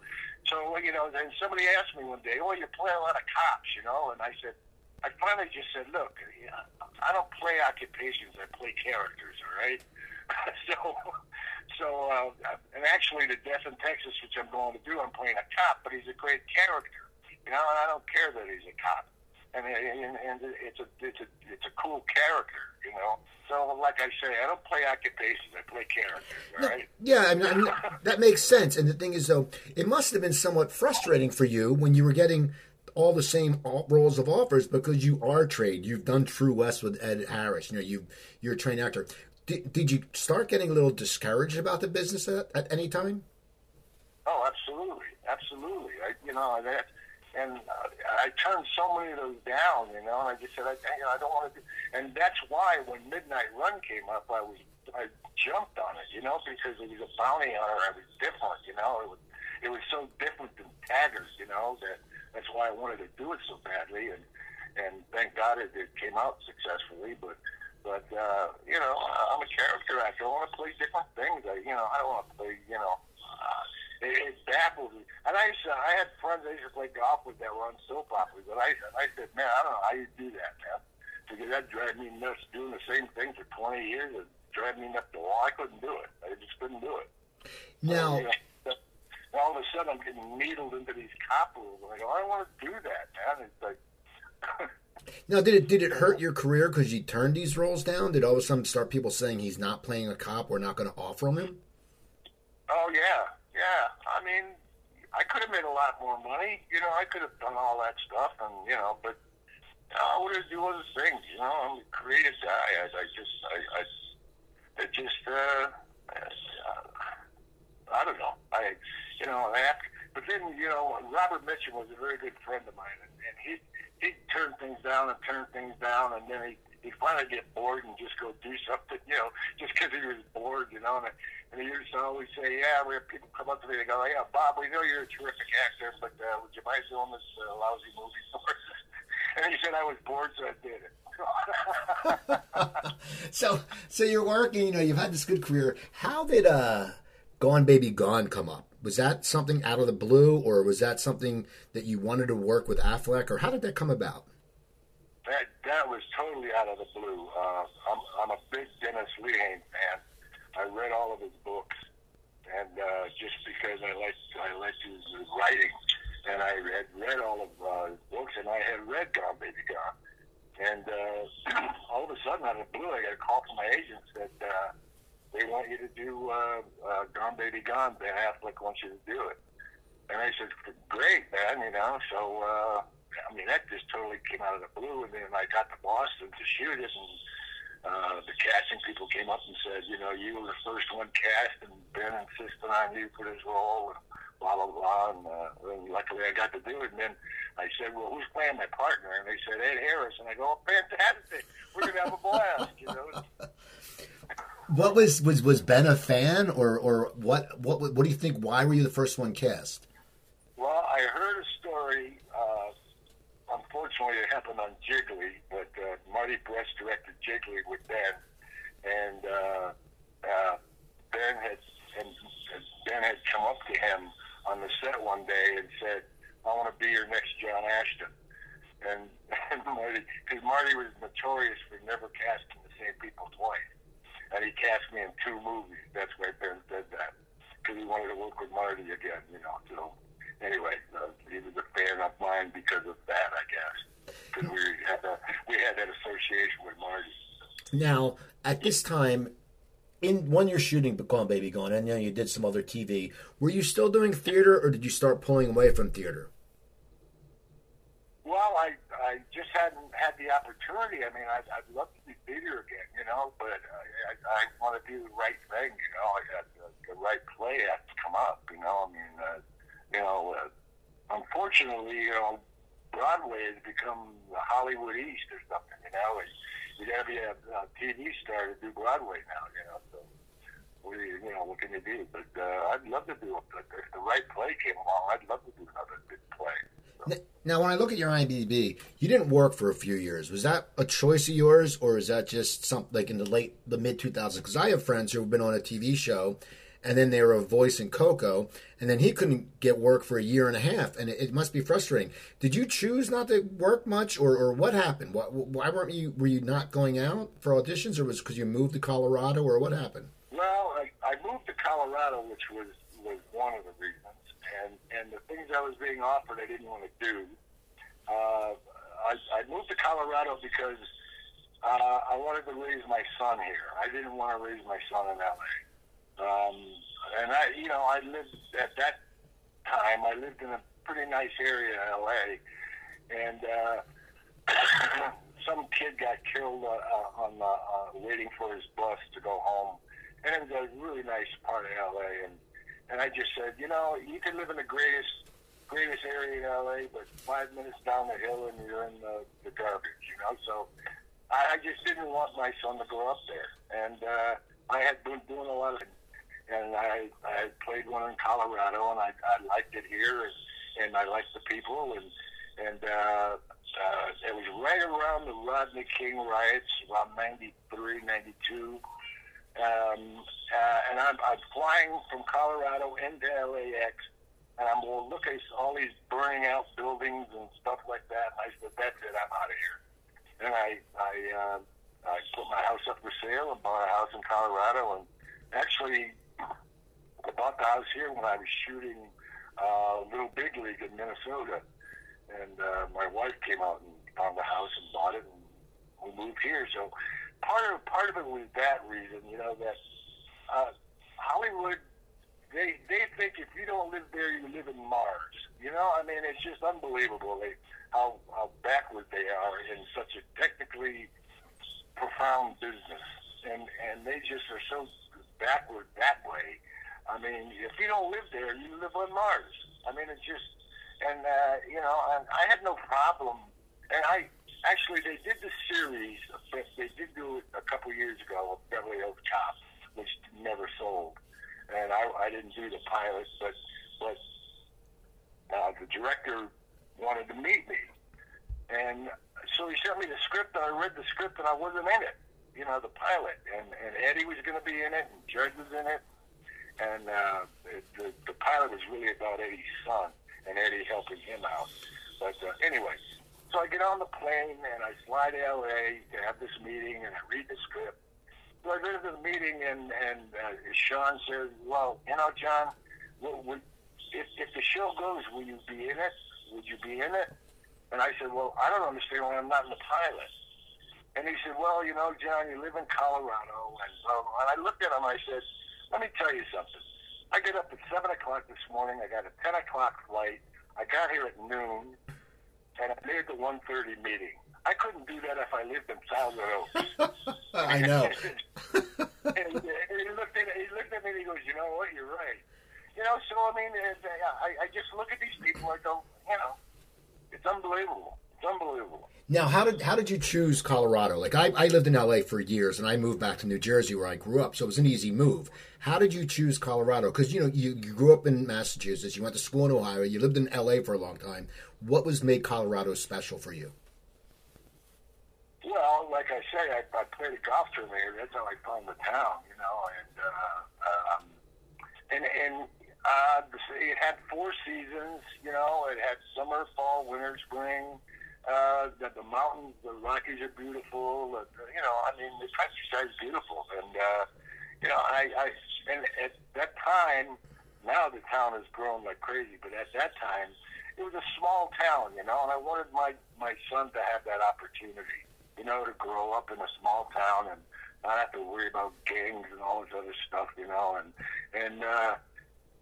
So you know, then somebody asked me one day, "Oh, you play a lot of cops," you know, and I said, I finally just said, "Look, I don't play occupations. I play characters. All right." so, so, uh, and actually, the Death in Texas, which I'm going to do, I'm playing a cop, but he's a great character. You know, and I don't care that he's a cop. And, and, and it's a it's a it's a cool character, you know. So, like I say, I don't play occupations; I play characters. All right. Yeah, I mean, I mean, that makes sense. And the thing is, though, it must have been somewhat frustrating for you when you were getting all the same roles of offers because you are trained. You've done True West with Ed Harris. You know, you you're a trained actor. Did, did you start getting a little discouraged about the business at, at any time? Oh, absolutely, absolutely. I, you know that, and I turned so many of those down. You know, and I just said, I, you know, I don't want to do. And that's why when Midnight Run came up, I was I jumped on it. You know, because it was a bounty hunter. I was different. You know, it was it was so different than Taggart's. You know that that's why I wanted to do it so badly. And and thank God it, it came out successfully. But but uh, you know, I'm a character actor. I want to play different things. I, you know, I don't want to play. You know, uh, it, it baffles me. And I used to, I had friends I used to play golf with that were on soap operas, but I, I said, man, I don't know how you do that, man. Because that drive me nuts. Doing the same thing for 20 years, it drive me up the wall. I couldn't do it. I just couldn't do it. Now. So, you know, all of a sudden, I'm getting needled into these cop rules. I go, I don't want to do that, man. It's like. Now, did it did it hurt your career because you turned these roles down? Did all of a sudden start people saying he's not playing a cop? We're not going to offer him. Oh yeah, yeah. I mean, I could have made a lot more money. You know, I could have done all that stuff, and you know, but I would have do other things. You know, I'm a creative guy. I, I just, I, I, I just, uh, I don't know. I, you know, have, but then you know, Robert Mitchum was a very good friend of mine, and, and he he'd turn things down and turn things down, and then he he finally get bored and just go do something, you know, just because he was bored, you know. And, and he used to always say, "Yeah, we have people come up to me, they go, yeah, Bob, we know you're a terrific actor, but uh, would you mind doing this uh, lousy movie for us?" and he said I was bored, so I did it. so, so you're working. You know, you've had this good career. How did uh, Gone Baby Gone come up? Was that something out of the blue, or was that something that you wanted to work with Affleck, or how did that come about? That that was totally out of the blue. Uh, I'm I'm a big Dennis Lehane fan. I read all of his books, and uh, just because I liked I liked his writing, and I had read all of uh, his books, and I had read Gone Baby Gone, and uh, all of a sudden out of the blue, I got a call from my agent said. Uh, they want you to do uh, uh, Gone Baby Gone. Ben Affleck wants you to do it. And I said, great, man, you know. So, uh, I mean, that just totally came out of the blue. And then I got to Boston to shoot it, and uh, the casting people came up and said, you know, you were the first one cast, and Ben insisted on you for this role, and blah, blah, blah. And, uh, and luckily I got to do it. And then I said, well, who's playing my partner? And they said, Ed Harris. And I go, oh, fantastic. We're going to have a blast, you know. What was was was Ben a fan or or what what what do you think? Why were you the first one cast? Well, I heard a story. Happened on Gigli, but uh, Marty Brest directed Gigli with Ben, and uh, uh, Ben had and Ben had come up to him on the set one day and said, "I want to be your next John Ashton." And, and Marty, because Marty was notorious for never casting the same people twice and he cast me in two movies. That's why Ben did that because he wanted to work with Marty again. You know, so anyway, uh, he was a fan of mine because of that, I guess, we had a, we had that association with Marty. Now, at this time, in when you're shooting Gone Baby Gone, and you know you did some other TV, were you still doing theater, or did you start pulling away from theater? Well, I I just hadn't had the opportunity. I mean, I'd, I'd love to do theater again, you know, but I, I, I want to do the right thing, you know. I got the, the right play has to come up, you know. I mean, uh, you know, uh, unfortunately, you know, Broadway has become Hollywood East or something, you know. And you got to be a, a TV star to do Broadway now, you know. So, what you, you know, what can you do? But uh, I'd love to do it. If the right play came along, I'd love to do another big play. Now, when I look at your IMDb, you didn't work for a few years. Was that a choice of yours, or is that just something like in the late, the mid 2000s? Because I have friends who have been on a TV show, and then they were a voice in Coco, and then he couldn't get work for a year and a half, and it, it must be frustrating. Did you choose not to work much, or, or what happened? Why, why weren't you? Were you not going out for auditions, or was because you moved to Colorado, or what happened? Well, I, I moved to Colorado, which was was one of the reasons, and and the things I was being offered, I didn't want to do. Uh, I, I moved to Colorado because uh, I wanted to raise my son here. I didn't want to raise my son in LA. Um, and I, you know, I lived at that time. I lived in a pretty nice area in LA, and uh, some kid got killed uh, uh, on uh, uh, waiting for his bus to go home, and it was a really nice part of LA. And and I just said, you know, you can live in the greatest greatest area in LA, but five minutes down the hill and you're in the, the garbage, you know. So I, I just didn't want my son to grow up there, and uh, I had been doing a lot of, and I I played one in Colorado, and I I liked it here, and and I liked the people, and and uh, uh, it was right around the Rodney King riots, around 93, 92. Um, uh, and I'm, I'm flying from Colorado into LAX, and I'm going to look at all these burning out buildings and stuff like that. And I said, "That's it, I'm out of here." And I I uh, I put my house up for sale and bought a house in Colorado. And actually, bought the house here when I was shooting uh, Little Big League in Minnesota. And uh, my wife came out and found the house and bought it, and we moved here. So part of part of it was that reason, you know, that uh, Hollywood they they think if you don't live there, you live in Mars. You know, I mean, it's just unbelievable they, how how backward they are in such a technically profound business, and and they just are so backward that way. I mean, if you don't live there, you live on Mars. I mean, it's just, and uh, you know, and I had no problem, and I actually they did the series. They did do it a couple years ago, Beverly Hills Cop, which never sold and I, I didn't do the pilot, but but uh, the director wanted to meet me, and so he sent me the script, and I read the script, and I wasn't in it, you know, the pilot, and and Eddie was going to be in it, and Judd was in it, and uh, the the pilot was really about Eddie's son and Eddie helping him out, but uh, anyway. So I get on the plane and I fly to LA to have this meeting and I read the script so I go to the meeting, and and uh, Sean says, "Well, you know, John, would, would, if if the show goes, will you be in it? Would you be in it?" And I said, "Well, I don't understand why I'm not in the pilot." And he said, "Well, you know, John, you live in Colorado," and so and I looked at him. I said, "Let me tell you something. I get up at seven o'clock this morning. I got a ten o'clock flight. I got here at noon, and I made the one thirty meeting." I couldn't do that if I lived in Thousand Oaks. I know. and, uh, and he looked at he looked at me and he goes, "You know what? You're right." You know, so I mean, uh, I, I just look at these people. I go, you know, it's unbelievable. It's unbelievable. Now, how did how did you choose Colorado? Like I, I lived in LA for years, and I moved back to New Jersey where I grew up, so it was an easy move. How did you choose Colorado? Because you know you, you grew up in Massachusetts, you went to school in Ohio, you lived in LA for a long time. What was made Colorado special for you? Well, like I say, I, I played a golf tournament. That's how I found the town, you know, and uh, um, and and uh, it had four seasons. You know, it had summer, fall, winter, spring. Uh, the, the mountains, the Rockies are beautiful. Uh, you know, I mean, the countryside is beautiful, and uh, you know, I, I and at that time, now the town has grown like crazy, but at that time, it was a small town, you know, and I wanted my my son to have that opportunity you know, to grow up in a small town and not have to worry about gangs and all this other stuff, you know, and and uh,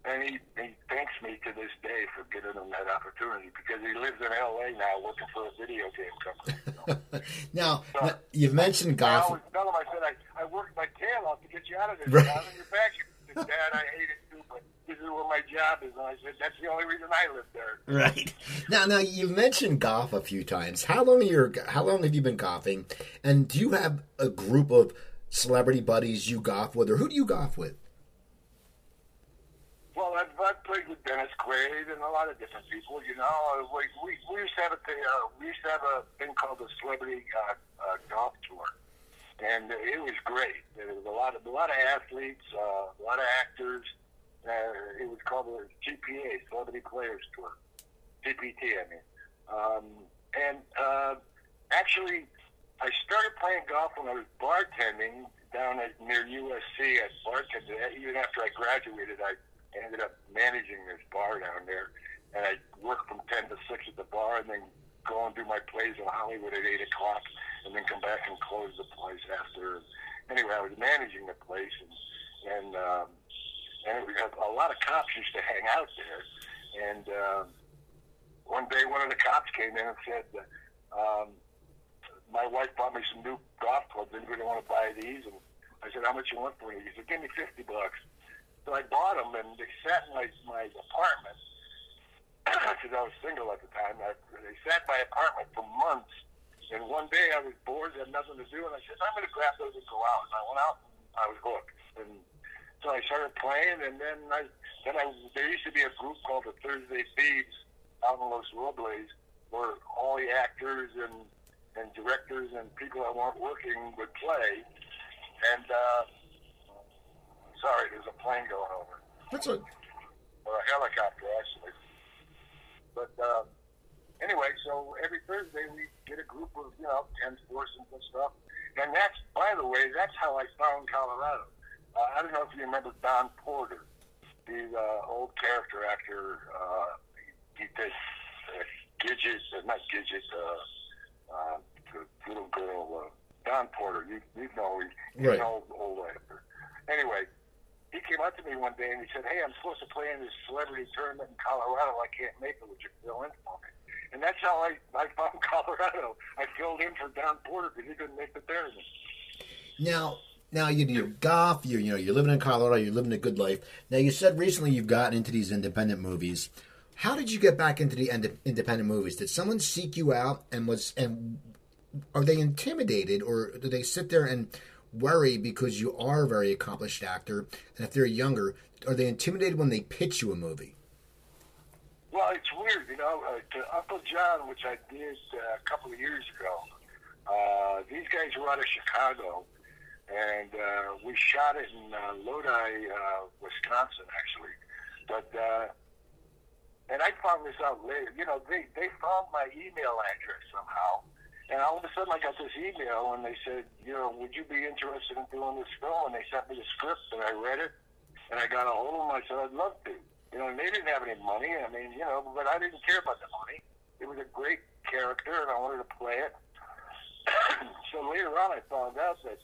and he he thanks me to this day for giving him that opportunity because he lives in L.A. now working for a video game company. You know? now, so, you've mentioned golf. I always tell him, I said, I, I worked my tail off to get you out of this. Right. Out of your back. Dad, I hate it too, but this is where my job is. And I said, that's the only reason I live there. Right. Now, now you've mentioned golf a few times. How long are you, How long have you been golfing? And do you have a group of celebrity buddies you golf with, or who do you golf with? I've, I've played with Dennis Quaid and a lot of different people. You know, Uh, we we, we used to have a thing, uh, we used to have a thing called the Celebrity uh, uh, Golf Tour, and it was great. There was a lot of a lot of athletes, uh, a lot of actors. Uh, it was called the GPA Celebrity Players Tour, GPT. I mean, um, and uh, actually, I started playing golf when I was bartending down at near USC at bartender. Even after I graduated, I ended up managing this bar down there, and I worked from ten to six at the bar, and then go and do my plays in Hollywood at eight o'clock, and then come back and close the place after. Anyway, I was managing the place, and and um, and we had a lot of cops used to hang out there, and. Um, one day one of the cops came in and said, um, my wife bought me some new golf clubs. Anybody want to buy these? And I said, how much you want for these? He said, give me 50 bucks. So I bought them, and they sat in my, my apartment because I was single at the time. I, they sat in my apartment for months. And one day I was bored, had nothing to do, and I said, I'm going to grab those and go out. And I went out, I was hooked. And so I started playing, and then I then I there used to be a group called the Thursday Thieves out in Los Robles, where all the actors and and directors and people that weren't working would play. And uh, sorry, there's a plane going over, That's a or a helicopter actually. But uh, anyway, so every Thursday we get a group of you know ten foursomes and stuff, and that's by the way, that's how I found Colorado. Uh, I don't know if you remember Don Porter, the uh, old character actor. Uh, he did uh, Gidget, uh, not Gidget, uh, uh, the little girl, uh, Don Porter. You you know, he, he's Right. an old old actor. Anyway, he came up to me one day and he said, "Hey, I'm supposed to play in this celebrity tournament in Colorado. I can't make it. Would you fill in for me?" And that's how I I found Colorado. I filled in for Don Porter because he couldn't make the tournament. Now, now you do golf. You you know you're living in Colorado. You're living a good life. Now you said recently you've gotten into these independent movies. How did you get back into the ind- independent movies? Did someone seek you out and was and are they intimidated or do they sit there and worry because you are a very accomplished actor and if they're younger are they intimidated when they pitch you a movie? Well, it's weird, you know. Uh, to Uncle John, which I did uh, a couple of years ago, uh, these guys were out of Chicago, and uh, we shot it in uh, Lodi, uh, Wisconsin, actually. But uh, and I found this out later. You know, they they found my email address somehow, and all of a sudden I got this email, and they said, you know, would you be interested in doing this film? And they sent me the script, and I read it, and I got a hold of them. I said, I'd love to. You know, and they didn't have any money. I mean, you know, but I didn't care about the money. It was a great character, and I wanted to play it. so later on, I found out that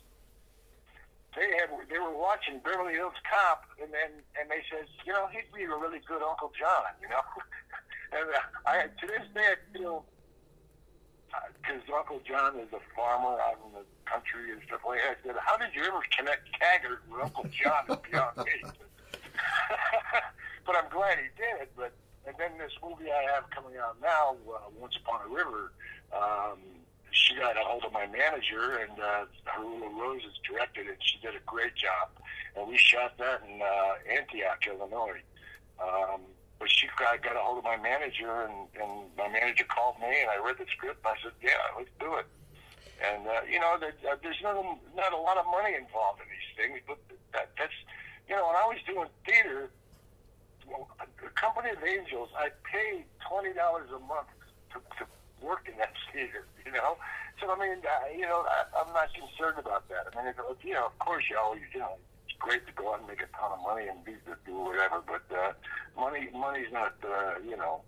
they had they were watching Beverly Hills Cop, and then and they said, you know, he'd be a really good Uncle John, you know. and uh, I to this day I feel because Uncle John is a farmer out in the country and stuff like that. I said, how did you ever connect Taggart with Uncle John is beyond me. but I'm glad he did. But and then this movie I have coming out now, uh, Once Upon a River. Um, she got a hold of my manager, and uh, Haroula Rose is directed it. She did a great job, and we shot that in uh, Antioch, Illinois. Um, but she got, got a hold of my manager, and, and my manager called me, and I read the script, and I said, "Yeah, let's do it." And uh, you know, there, uh, there's not not a lot of money involved in these things, but that, that's you know, when I was doing theater, well, the Company of Angels, I paid twenty dollars a month to, to work in that theater. You know, so I mean, uh, you know, I, I'm not concerned about that. I mean, it, you know, of course, you always, you know, great to go out and make a ton of money and be do whatever, but uh, money, money's not, uh, you know,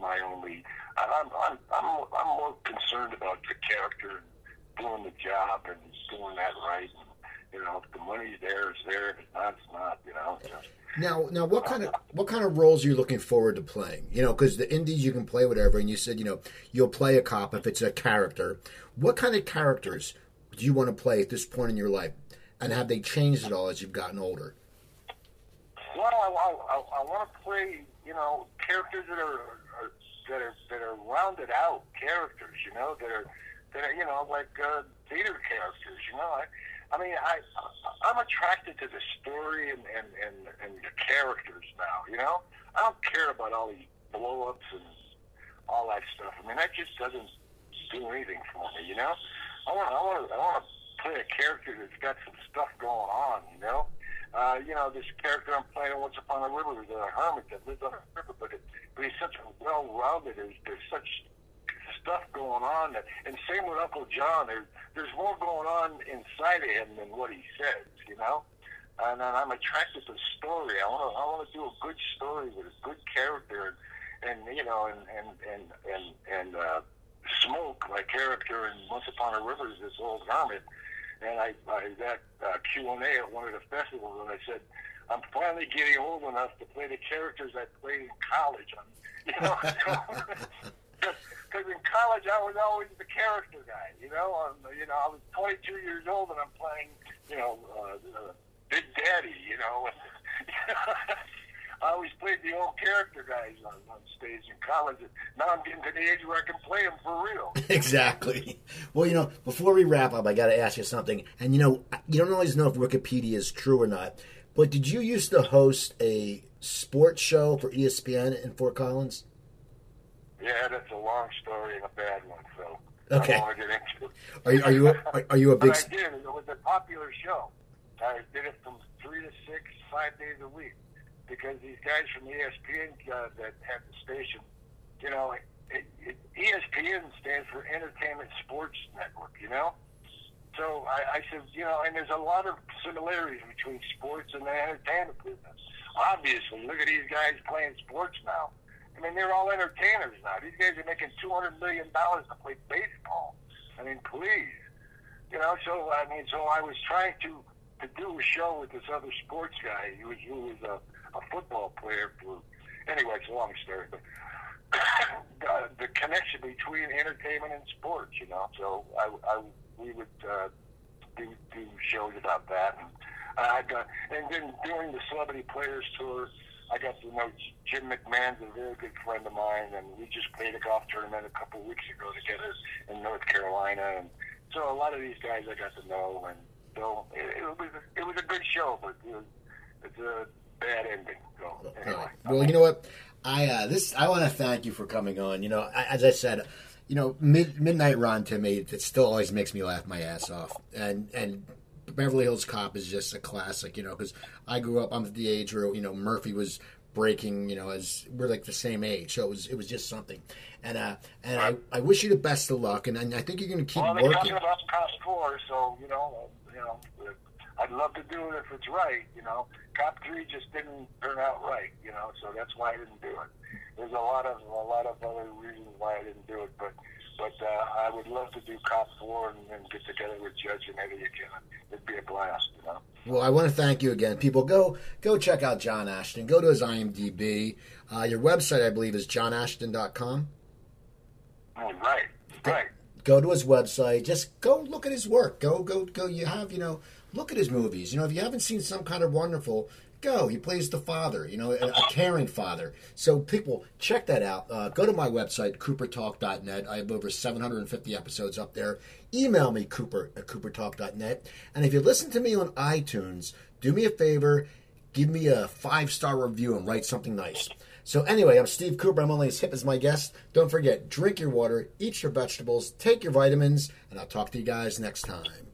my only. I'm, I'm, I'm, I'm more concerned about the character, and doing the job, and doing that right. And, you know, if the money's there, it's there. If it's not, it's not. You know. So, Now, now, what kind of what kind of roles are you looking forward to playing? You know, because the indies you can play whatever, and you said you know you'll play a cop if it's a character. What kind of characters do you want to play at this point in your life, and have they changed at all as you've gotten older? Well, I, I, I, want to play, you know, characters that are, are that are that are rounded out characters, you know, that are that are, you know, like uh, theater characters. You know, I I mean, I I'm attracted to the story and and and, and the characters now. You know, I don't care about all these blow ups and all that stuff. I mean, that just doesn't do anything for me. You know, I want I want I want to play a character that's got some stuff going on. You know. Uh, you know, this character I'm playing Once Upon a River is a hermit that lives on a river, but, it, but he's such a well-rounded. There's, there's such stuff going on. That, and same with Uncle John. There's there's more going on inside of him than what he says. You know. And then I'm attracted to story. I want to I want to do a good story with a good character, and, and you know, and and and and, and uh, smoke my character in Once Upon a River is this old hermit. And I, I that uh, Q and A at one of the festivals, and I said, I'm finally getting old enough to play the characters I played in college. I'm, you know. because in college I was always the character guy. You know, I'm, you know, I was 22 years old and I'm playing, you know, uh, uh, Big Daddy. You know, I always played the old character guys on, on stage in college. Now I'm getting to the age where I can play them for real. exactly. Well, you know, before we wrap up, I got to ask you something. And you know, you don't always know if Wikipedia is true or not. But did you used to host a sports show for ESPN in Fort Collins? Yeah, that's a long story and a bad one. So okay. I don't want to get into it. Are you are you a, are you a big? I did. It was a popular show. I did it from three to six, five days a week, because these guys from ESPN uh, that had the station, you know, it, it, ESPN stands for Entertainment Sports Network. You know. So I, I said, you know, and there's a lot of similarities between sports and the entertainment business. Obviously, look at these guys playing sports now. I mean, they're all entertainers now. These guys are making two hundred million dollars to play baseball. I mean, please, you know. So I mean, so I was trying to to do a show with this other sports guy who was who was a, a football player. For anyway, it's a long story, but the, the connection between entertainment and sports, you know. So I, I we would uh, do do shows about that, and I got and then during the Celebrity Players Tour. I got to know Jim McMahon's a very good friend of mine, and we just played a golf tournament a couple weeks ago together in North Carolina. And so a lot of these guys I got to know, and so it, it was it was a good show, but it was, it's a bad ending. So anyway, well, you know what? I uh, this I want to thank you for coming on. You know, as I said, you know, mid, midnight run to me it still always makes me laugh my ass off, and and Beverly Hills Cop is just a classic, you know, because I grew up. I'm at the age where you know Murphy was breaking, you know, as we're like the same age, so it was it was just something. And uh, and I, I wish you the best of luck, and, and I think you're going to keep well, they're working. talking about Cop Four, so you know, you know, I'd love to do it if it's right. You know, Cop Three just didn't turn out right. You know, so that's why I didn't do it. There's a lot of a lot of other reasons why I didn't do it, but but uh, I would love to do Cop Four and, and get together with Judge and Eddie again. It'd be a blast, you know. Well, I want to thank you again. People, go go check out John Ashton. Go to his IMDb. Uh, your website, I believe, is johnashton.com. Oh, right, right. Go to his website. Just go look at his work. Go, go, go. You have, you know, look at his movies. You know, if you haven't seen some kind of wonderful, go. He plays the father, you know, a, a caring father. So people, check that out. Uh, go to my website, coopertalk.net. I have over 750 episodes up there. Email me, cooper at coopertalk.net. And if you listen to me on iTunes, do me a favor, give me a five-star review and write something nice. So anyway, I'm Steve Cooper. I'm only as hip as my guest. Don't forget, drink your water, eat your vegetables, take your vitamins, and I'll talk to you guys next time.